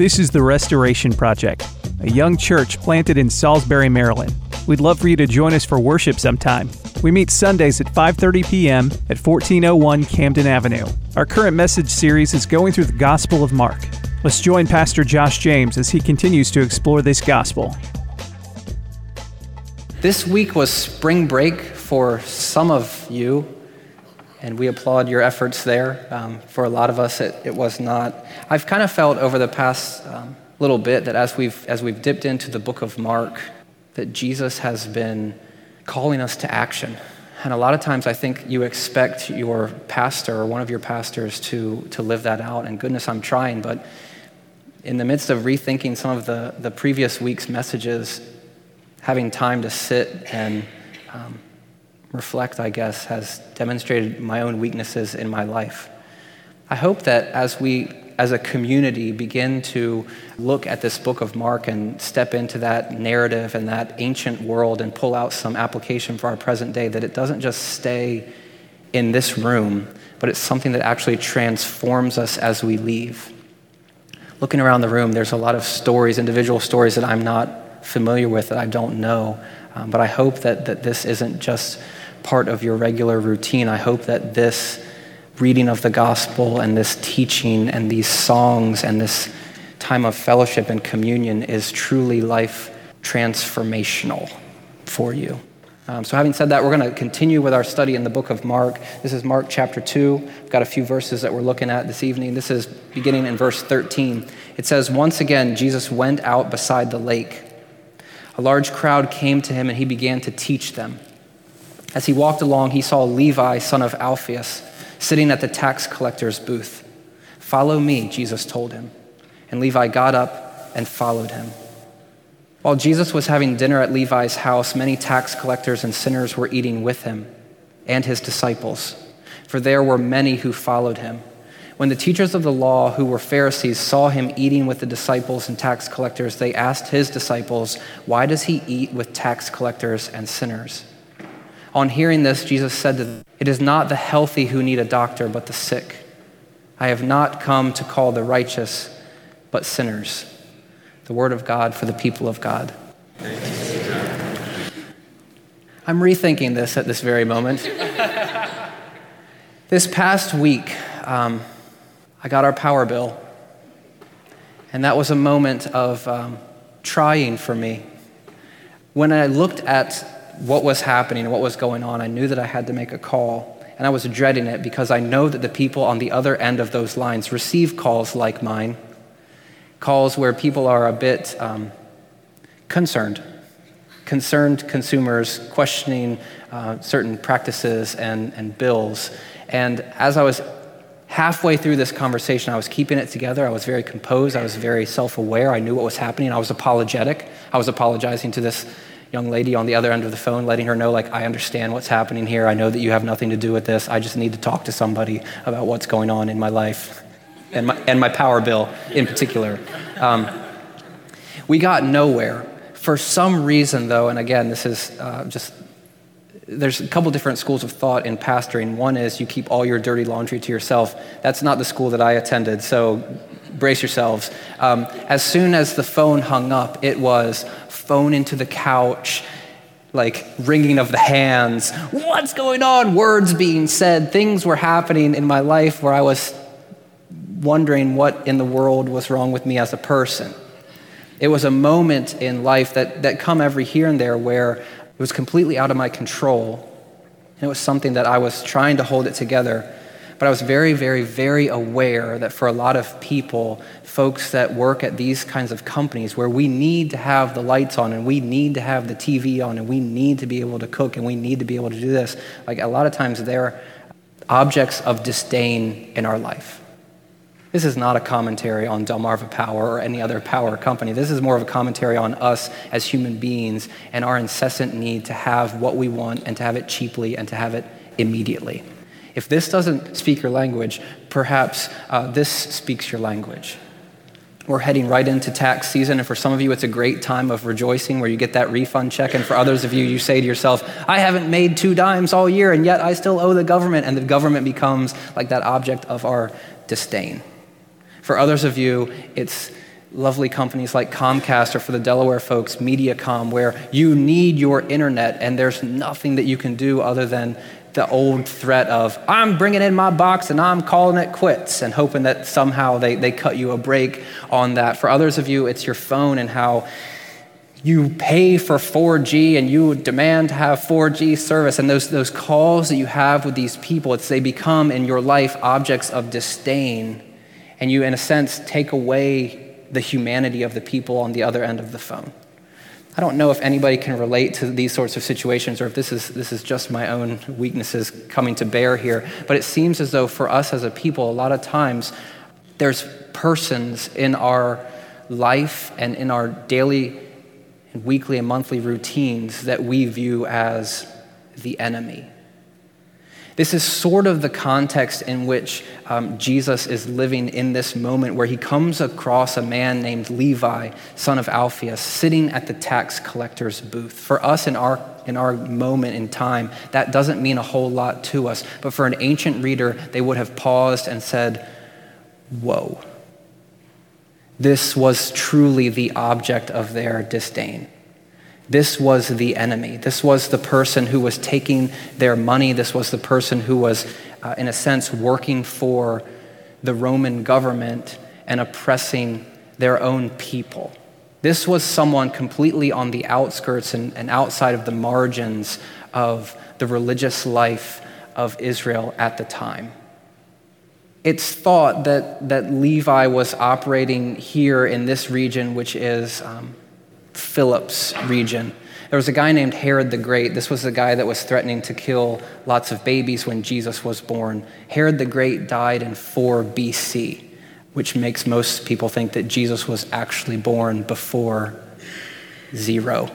This is the Restoration Project, a young church planted in Salisbury, Maryland. We'd love for you to join us for worship sometime. We meet Sundays at 5:30 p.m. at 1401 Camden Avenue. Our current message series is going through the Gospel of Mark. Let's join Pastor Josh James as he continues to explore this gospel. This week was spring break for some of you, and we applaud your efforts there. Um, for a lot of us, it, it, was not. I've kind of felt over the past um, little bit that as we've, as we've dipped into the book of Mark, that Jesus has been calling us to action. And a lot of times I think you expect your pastor or one of your pastors to, to live that out. And goodness, I'm trying. But in the midst of rethinking some of the, the previous week's messages, having time to sit and um, reflect, I guess, has demonstrated my own weaknesses in my life. I hope that as we, as a community, begin to look at this book of Mark and step into that narrative and that ancient world and pull out some application for our present day, that it doesn't just stay in this room, but it's something that actually transforms us as we leave. Looking around the room, there's a lot of stories, individual stories that I'm not familiar with, that I don't know. Um, but I hope that, that this isn't just part of your regular routine. I hope that this reading of the gospel and this teaching and these songs and this time of fellowship and communion is truly life transformational for you. Um, so, having said that, we're going to continue with our study in the book of Mark. This is Mark chapter 2. We've got a few verses that we're looking at this evening. This is beginning in verse 13. It says, Once again, Jesus went out beside the lake. A large crowd came to him, and he began to teach them. As he walked along, he saw Levi, son of Alphaeus, sitting at the tax collector's booth. Follow me, Jesus told him. And Levi got up and followed him. While Jesus was having dinner at Levi's house, many tax collectors and sinners were eating with him and his disciples, for there were many who followed him. When the teachers of the law, who were Pharisees, saw him eating with the disciples and tax collectors, they asked his disciples, Why does he eat with tax collectors and sinners? On hearing this, Jesus said to them, It is not the healthy who need a doctor, but the sick. I have not come to call the righteous, but sinners. The word of God for the people of God. I'm rethinking this at this very moment. this past week, um, I got our power bill, and that was a moment of um, trying for me. When I looked at what was happening and what was going on, I knew that I had to make a call. And I was dreading it because I know that the people on the other end of those lines receive calls like mine, calls where people are a bit um, concerned, concerned consumers questioning uh, certain practices and, and bills. And as I was halfway through this conversation, I was keeping it together. I was very composed. I was very self aware. I knew what was happening. I was apologetic. I was apologizing to this young lady on the other end of the phone, letting her know, like, I understand what's happening here. I know that you have nothing to do with this. I just need to talk to somebody about what's going on in my life and my, and my power bill in particular. Um, we got nowhere. For some reason, though, and again, this is uh, just there's a couple different schools of thought in pastoring. One is you keep all your dirty laundry to yourself. That's not the school that I attended, so brace yourselves. Um, as soon as the phone hung up, it was phone into the couch, like wringing of the hands. What's going on? Words being said. Things were happening in my life where I was wondering what in the world was wrong with me as a person. It was a moment in life that, that come every here and there where it was completely out of my control. And it was something that I was trying to hold it together but I was very, very, very aware that for a lot of people, folks that work at these kinds of companies where we need to have the lights on and we need to have the TV on and we need to be able to cook and we need to be able to do this, like a lot of times they're objects of disdain in our life. This is not a commentary on Delmarva Power or any other power company. This is more of a commentary on us as human beings and our incessant need to have what we want and to have it cheaply and to have it immediately. If this doesn't speak your language, perhaps uh, this speaks your language. We're heading right into tax season, and for some of you, it's a great time of rejoicing where you get that refund check. And for others of you, you say to yourself, I haven't made two dimes all year, and yet I still owe the government. And the government becomes like that object of our disdain. For others of you, it's lovely companies like Comcast or for the Delaware folks, Mediacom, where you need your internet and there's nothing that you can do other than the old threat of, I'm bringing in my box and I'm calling it quits, and hoping that somehow they, they cut you a break on that. For others of you, it's your phone and how you pay for 4G and you demand to have 4G service. And those, those calls that you have with these people, it's, they become in your life objects of disdain. And you, in a sense, take away the humanity of the people on the other end of the phone. I don't know if anybody can relate to these sorts of situations or if this is, this is just my own weaknesses coming to bear here, but it seems as though for us as a people, a lot of times there's persons in our life and in our daily and weekly and monthly routines that we view as the enemy. This is sort of the context in which um, Jesus is living in this moment where he comes across a man named Levi, son of Alphaeus, sitting at the tax collector's booth. For us in our, in our moment in time, that doesn't mean a whole lot to us. But for an ancient reader, they would have paused and said, Whoa. This was truly the object of their disdain. This was the enemy. This was the person who was taking their money. This was the person who was, uh, in a sense, working for the Roman government and oppressing their own people. This was someone completely on the outskirts and, and outside of the margins of the religious life of Israel at the time. It's thought that, that Levi was operating here in this region, which is um, Philip's region. There was a guy named Herod the Great. This was the guy that was threatening to kill lots of babies when Jesus was born. Herod the Great died in 4 BC, which makes most people think that Jesus was actually born before zero.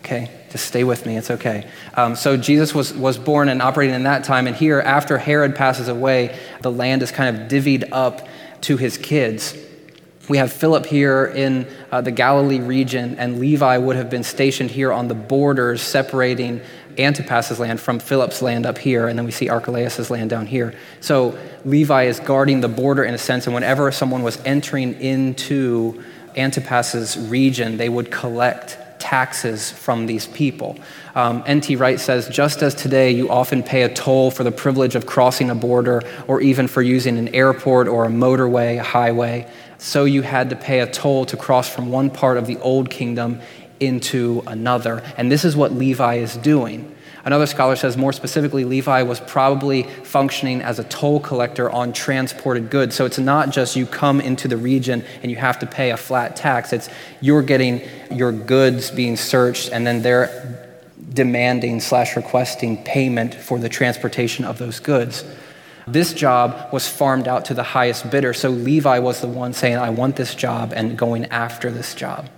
Okay, just stay with me, it's okay. Um, so Jesus was, was born and operating in that time, and here, after Herod passes away, the land is kind of divvied up to his kids. We have Philip here in uh, the Galilee region, and Levi would have been stationed here on the borders separating Antipas's land from Philip's land up here, and then we see Archelaus's land down here. So Levi is guarding the border in a sense, and whenever someone was entering into Antipas's region, they would collect taxes from these people. Um, N.T. Wright says, just as today you often pay a toll for the privilege of crossing a border or even for using an airport or a motorway, a highway, so you had to pay a toll to cross from one part of the old kingdom into another. And this is what Levi is doing. Another scholar says more specifically, Levi was probably functioning as a toll collector on transported goods. So it's not just you come into the region and you have to pay a flat tax, it's you're getting your goods being searched and then they're demanding slash requesting payment for the transportation of those goods. This job was farmed out to the highest bidder, so Levi was the one saying, I want this job and going after this job.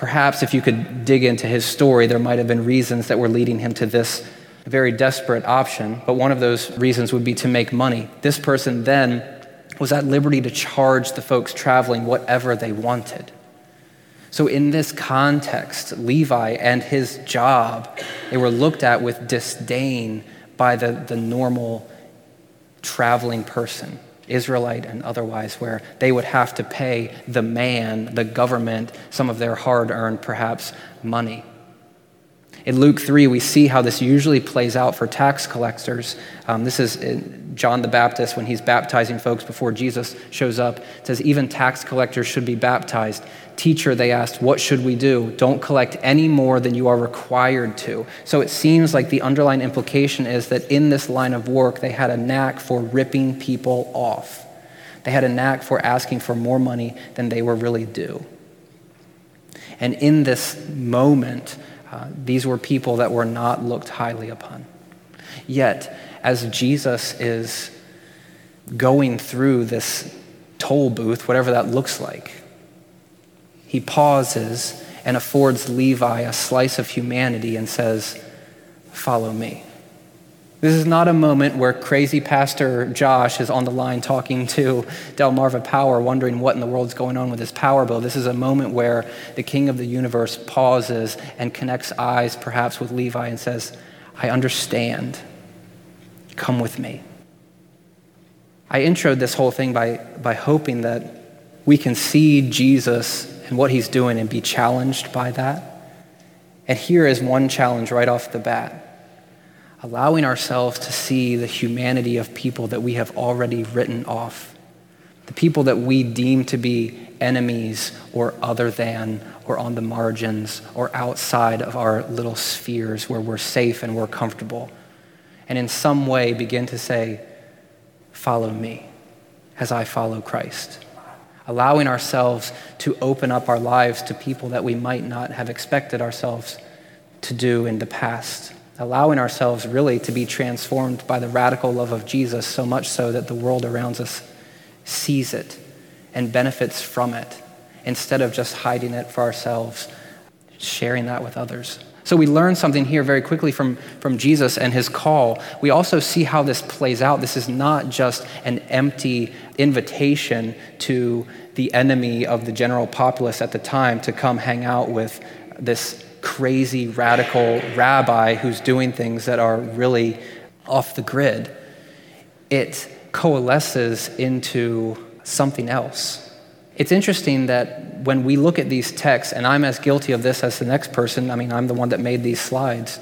Perhaps if you could dig into his story, there might have been reasons that were leading him to this very desperate option, but one of those reasons would be to make money. This person then was at liberty to charge the folks traveling whatever they wanted. So, in this context, Levi and his job, they were looked at with disdain by the, the normal traveling person, Israelite and otherwise, where they would have to pay the man, the government, some of their hard earned, perhaps, money. In Luke 3, we see how this usually plays out for tax collectors. Um, this is John the Baptist when he's baptizing folks before Jesus shows up. It says, Even tax collectors should be baptized. Teacher, they asked, What should we do? Don't collect any more than you are required to. So it seems like the underlying implication is that in this line of work, they had a knack for ripping people off. They had a knack for asking for more money than they were really due. And in this moment, uh, these were people that were not looked highly upon. Yet, as Jesus is going through this toll booth, whatever that looks like, he pauses and affords Levi a slice of humanity and says, Follow me. This is not a moment where crazy Pastor Josh is on the line talking to Delmarva Power, wondering what in the world's going on with his power bill. This is a moment where the King of the universe pauses and connects eyes, perhaps with Levi, and says, I understand. Come with me. I introed this whole thing by, by hoping that we can see Jesus and what he's doing and be challenged by that. And here is one challenge right off the bat allowing ourselves to see the humanity of people that we have already written off, the people that we deem to be enemies or other than or on the margins or outside of our little spheres where we're safe and we're comfortable. And in some way begin to say, Follow me as I follow Christ. Allowing ourselves to open up our lives to people that we might not have expected ourselves to do in the past. Allowing ourselves really to be transformed by the radical love of Jesus so much so that the world around us sees it and benefits from it instead of just hiding it for ourselves, sharing that with others. So we learn something here very quickly from, from Jesus and his call. We also see how this plays out. This is not just an empty invitation to the enemy of the general populace at the time to come hang out with this crazy radical rabbi who's doing things that are really off the grid. It coalesces into something else. It's interesting that when we look at these texts, and I'm as guilty of this as the next person, I mean, I'm the one that made these slides,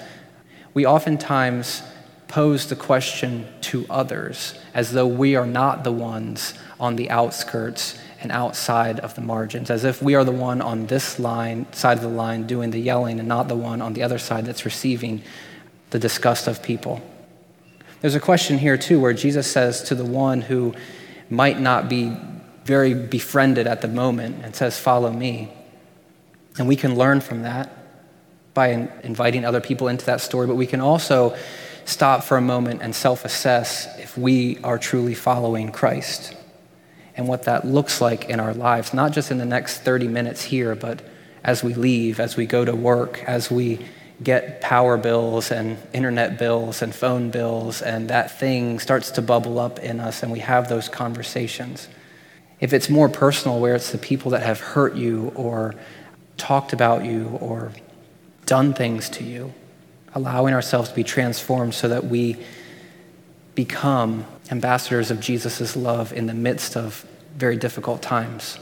we oftentimes pose the question to others as though we are not the ones on the outskirts and outside of the margins, as if we are the one on this line, side of the line, doing the yelling, and not the one on the other side that's receiving the disgust of people. There's a question here, too, where Jesus says to the one who might not be very befriended at the moment and says, Follow me. And we can learn from that by inviting other people into that story, but we can also stop for a moment and self assess if we are truly following Christ and what that looks like in our lives, not just in the next 30 minutes here, but as we leave, as we go to work, as we get power bills and internet bills and phone bills, and that thing starts to bubble up in us, and we have those conversations. If it's more personal, where it's the people that have hurt you or talked about you or done things to you, allowing ourselves to be transformed so that we become ambassadors of Jesus' love in the midst of very difficult times.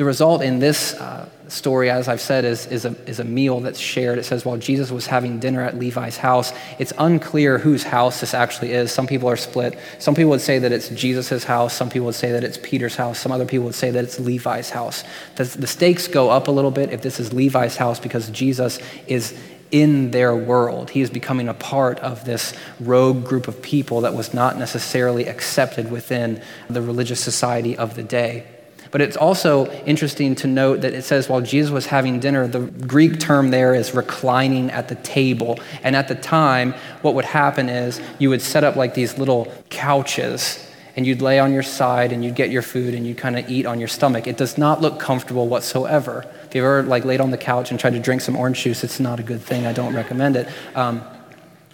The result in this uh, story, as I've said, is, is, a, is a meal that's shared. It says, while Jesus was having dinner at Levi's house, it's unclear whose house this actually is. Some people are split. Some people would say that it's Jesus' house. Some people would say that it's Peter's house. Some other people would say that it's Levi's house. The, the stakes go up a little bit if this is Levi's house because Jesus is in their world. He is becoming a part of this rogue group of people that was not necessarily accepted within the religious society of the day. But it's also interesting to note that it says while Jesus was having dinner, the Greek term there is reclining at the table. And at the time, what would happen is you would set up like these little couches and you'd lay on your side and you'd get your food and you'd kind of eat on your stomach. It does not look comfortable whatsoever. If you've ever like laid on the couch and tried to drink some orange juice, it's not a good thing. I don't recommend it. Um,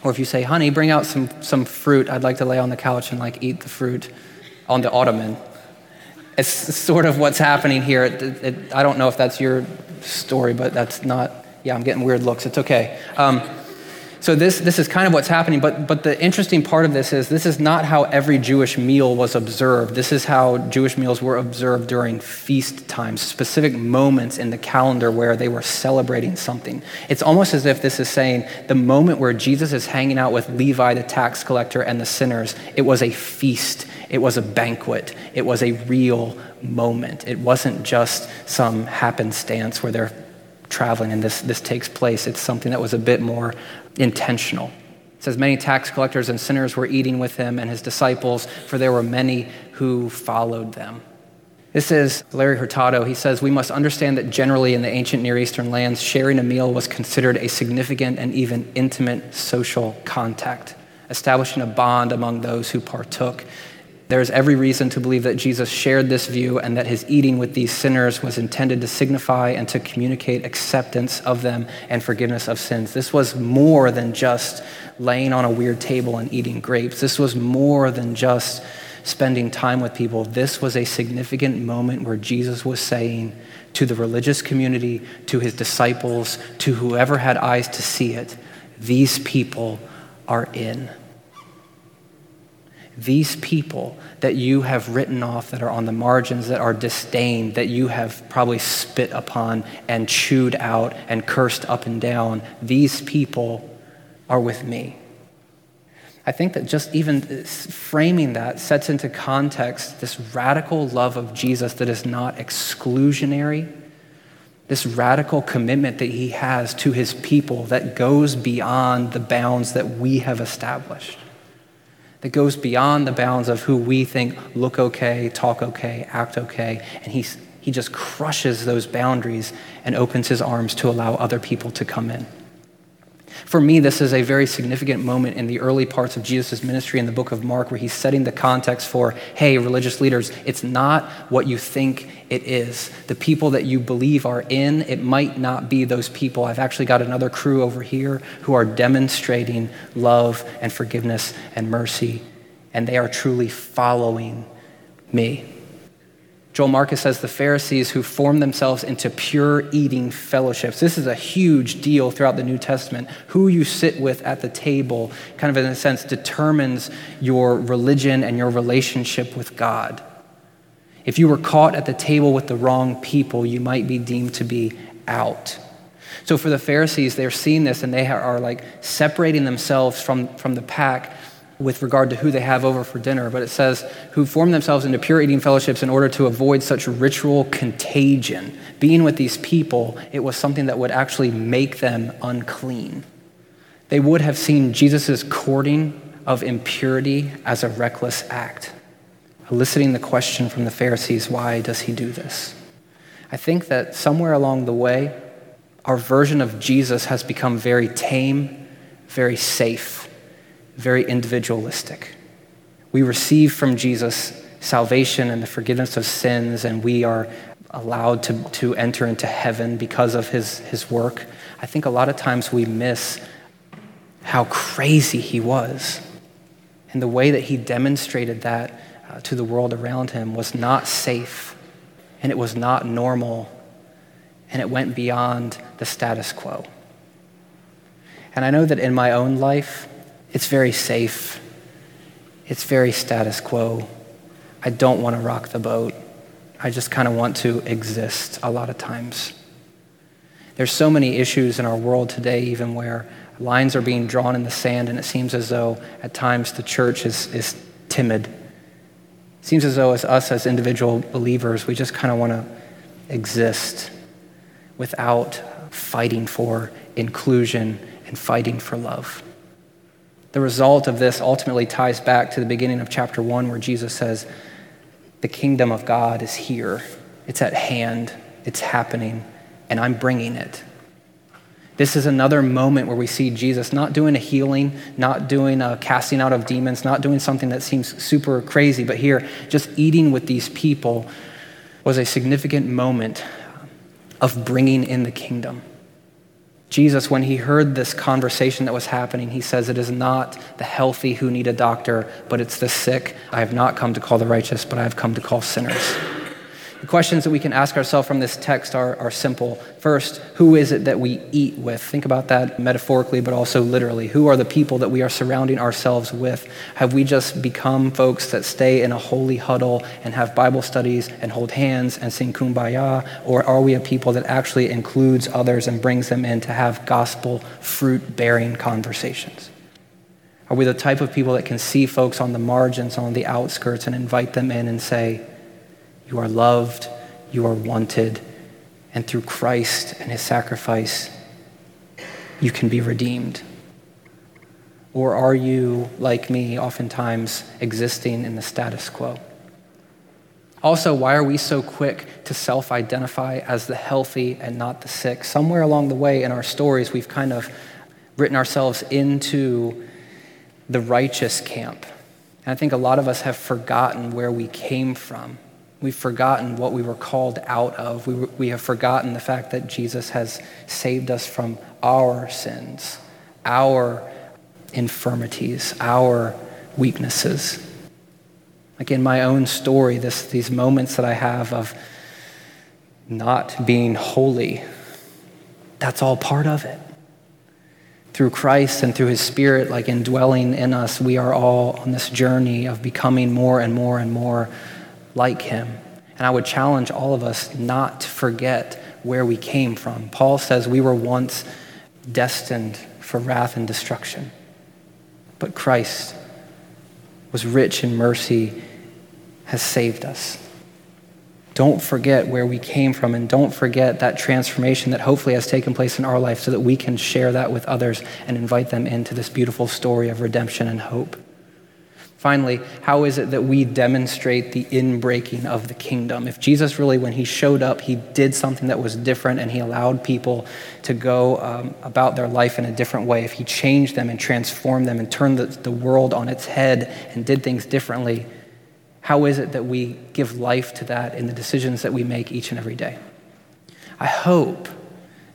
or if you say, honey, bring out some, some fruit, I'd like to lay on the couch and like eat the fruit on the ottoman. It's sort of what's happening here. It, it, I don't know if that's your story, but that's not, yeah, I'm getting weird looks. It's okay. Um, so this, this is kind of what's happening, but, but the interesting part of this is this is not how every Jewish meal was observed. This is how Jewish meals were observed during feast times, specific moments in the calendar where they were celebrating something. It's almost as if this is saying the moment where Jesus is hanging out with Levi, the tax collector, and the sinners, it was a feast, it was a banquet, it was a real moment. It wasn't just some happenstance where they're traveling and this, this takes place. It's something that was a bit more intentional. It says, Many tax collectors and sinners were eating with him and his disciples, for there were many who followed them. This is Larry Hurtado. He says, We must understand that generally in the ancient Near Eastern lands, sharing a meal was considered a significant and even intimate social contact, establishing a bond among those who partook. There's every reason to believe that Jesus shared this view and that his eating with these sinners was intended to signify and to communicate acceptance of them and forgiveness of sins. This was more than just laying on a weird table and eating grapes. This was more than just spending time with people. This was a significant moment where Jesus was saying to the religious community, to his disciples, to whoever had eyes to see it, these people are in. These people that you have written off, that are on the margins, that are disdained, that you have probably spit upon and chewed out and cursed up and down, these people are with me. I think that just even framing that sets into context this radical love of Jesus that is not exclusionary, this radical commitment that he has to his people that goes beyond the bounds that we have established that goes beyond the bounds of who we think look okay, talk okay, act okay. And he's, he just crushes those boundaries and opens his arms to allow other people to come in. For me, this is a very significant moment in the early parts of Jesus' ministry in the book of Mark where he's setting the context for hey, religious leaders, it's not what you think it is. The people that you believe are in, it might not be those people. I've actually got another crew over here who are demonstrating love and forgiveness and mercy, and they are truly following me. Joel Marcus says the Pharisees who form themselves into pure eating fellowships. This is a huge deal throughout the New Testament. Who you sit with at the table, kind of in a sense, determines your religion and your relationship with God. If you were caught at the table with the wrong people, you might be deemed to be out. So for the Pharisees, they're seeing this and they are like separating themselves from, from the pack with regard to who they have over for dinner, but it says, who form themselves into pure eating fellowships in order to avoid such ritual contagion. Being with these people, it was something that would actually make them unclean. They would have seen Jesus' courting of impurity as a reckless act, eliciting the question from the Pharisees why does he do this? I think that somewhere along the way, our version of Jesus has become very tame, very safe very individualistic. We receive from Jesus salvation and the forgiveness of sins, and we are allowed to, to enter into heaven because of his, his work. I think a lot of times we miss how crazy he was. And the way that he demonstrated that uh, to the world around him was not safe, and it was not normal, and it went beyond the status quo. And I know that in my own life, it's very safe. It's very status quo. I don't want to rock the boat. I just kind of want to exist a lot of times. There's so many issues in our world today, even where lines are being drawn in the sand, and it seems as though at times the church is, is timid. It seems as though, as us as individual believers, we just kind of want to exist without fighting for inclusion and fighting for love. The result of this ultimately ties back to the beginning of chapter 1, where Jesus says, The kingdom of God is here, it's at hand, it's happening, and I'm bringing it. This is another moment where we see Jesus not doing a healing, not doing a casting out of demons, not doing something that seems super crazy, but here, just eating with these people was a significant moment of bringing in the kingdom. Jesus, when he heard this conversation that was happening, he says, It is not the healthy who need a doctor, but it's the sick. I have not come to call the righteous, but I have come to call sinners. The questions that we can ask ourselves from this text are, are simple. First, who is it that we eat with? Think about that metaphorically, but also literally. Who are the people that we are surrounding ourselves with? Have we just become folks that stay in a holy huddle and have Bible studies and hold hands and sing kumbaya? Or are we a people that actually includes others and brings them in to have gospel fruit bearing conversations? Are we the type of people that can see folks on the margins, on the outskirts, and invite them in and say, you are loved, you are wanted, and through Christ and his sacrifice, you can be redeemed? Or are you, like me, oftentimes existing in the status quo? Also, why are we so quick to self identify as the healthy and not the sick? Somewhere along the way in our stories, we've kind of written ourselves into the righteous camp. And I think a lot of us have forgotten where we came from. We've forgotten what we were called out of. We, we have forgotten the fact that Jesus has saved us from our sins, our infirmities, our weaknesses. Like in my own story, this, these moments that I have of not being holy, that's all part of it. through Christ and through his spirit, like indwelling in us, we are all on this journey of becoming more and more and more like him. And I would challenge all of us not to forget where we came from. Paul says we were once destined for wrath and destruction, but Christ was rich in mercy, has saved us. Don't forget where we came from and don't forget that transformation that hopefully has taken place in our life so that we can share that with others and invite them into this beautiful story of redemption and hope. Finally, how is it that we demonstrate the inbreaking of the kingdom? If Jesus really, when he showed up, he did something that was different and he allowed people to go um, about their life in a different way, if he changed them and transformed them and turned the, the world on its head and did things differently, how is it that we give life to that in the decisions that we make each and every day? I hope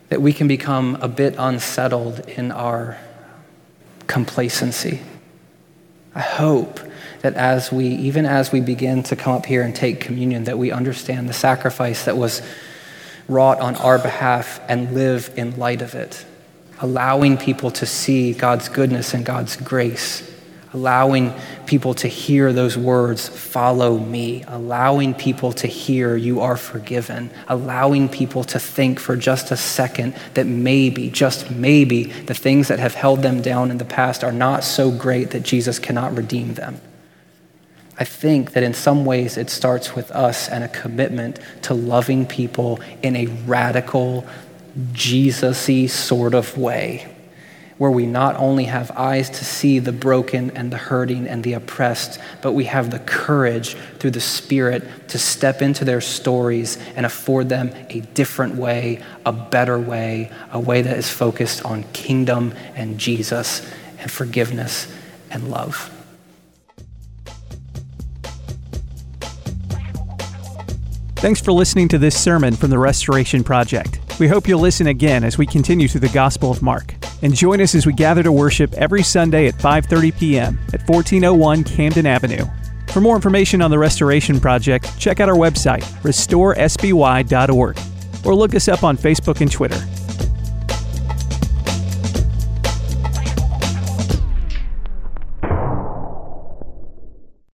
that we can become a bit unsettled in our complacency. I hope that as we, even as we begin to come up here and take communion, that we understand the sacrifice that was wrought on our behalf and live in light of it, allowing people to see God's goodness and God's grace. Allowing people to hear those words, follow me, allowing people to hear you are forgiven, allowing people to think for just a second that maybe, just maybe, the things that have held them down in the past are not so great that Jesus cannot redeem them. I think that in some ways it starts with us and a commitment to loving people in a radical, Jesus y sort of way where we not only have eyes to see the broken and the hurting and the oppressed, but we have the courage through the Spirit to step into their stories and afford them a different way, a better way, a way that is focused on kingdom and Jesus and forgiveness and love. Thanks for listening to this sermon from the Restoration Project. We hope you'll listen again as we continue through the Gospel of Mark and join us as we gather to worship every Sunday at 5:30 p.m. at 1401 Camden Avenue. For more information on the Restoration Project, check out our website, restoresby.org, or look us up on Facebook and Twitter.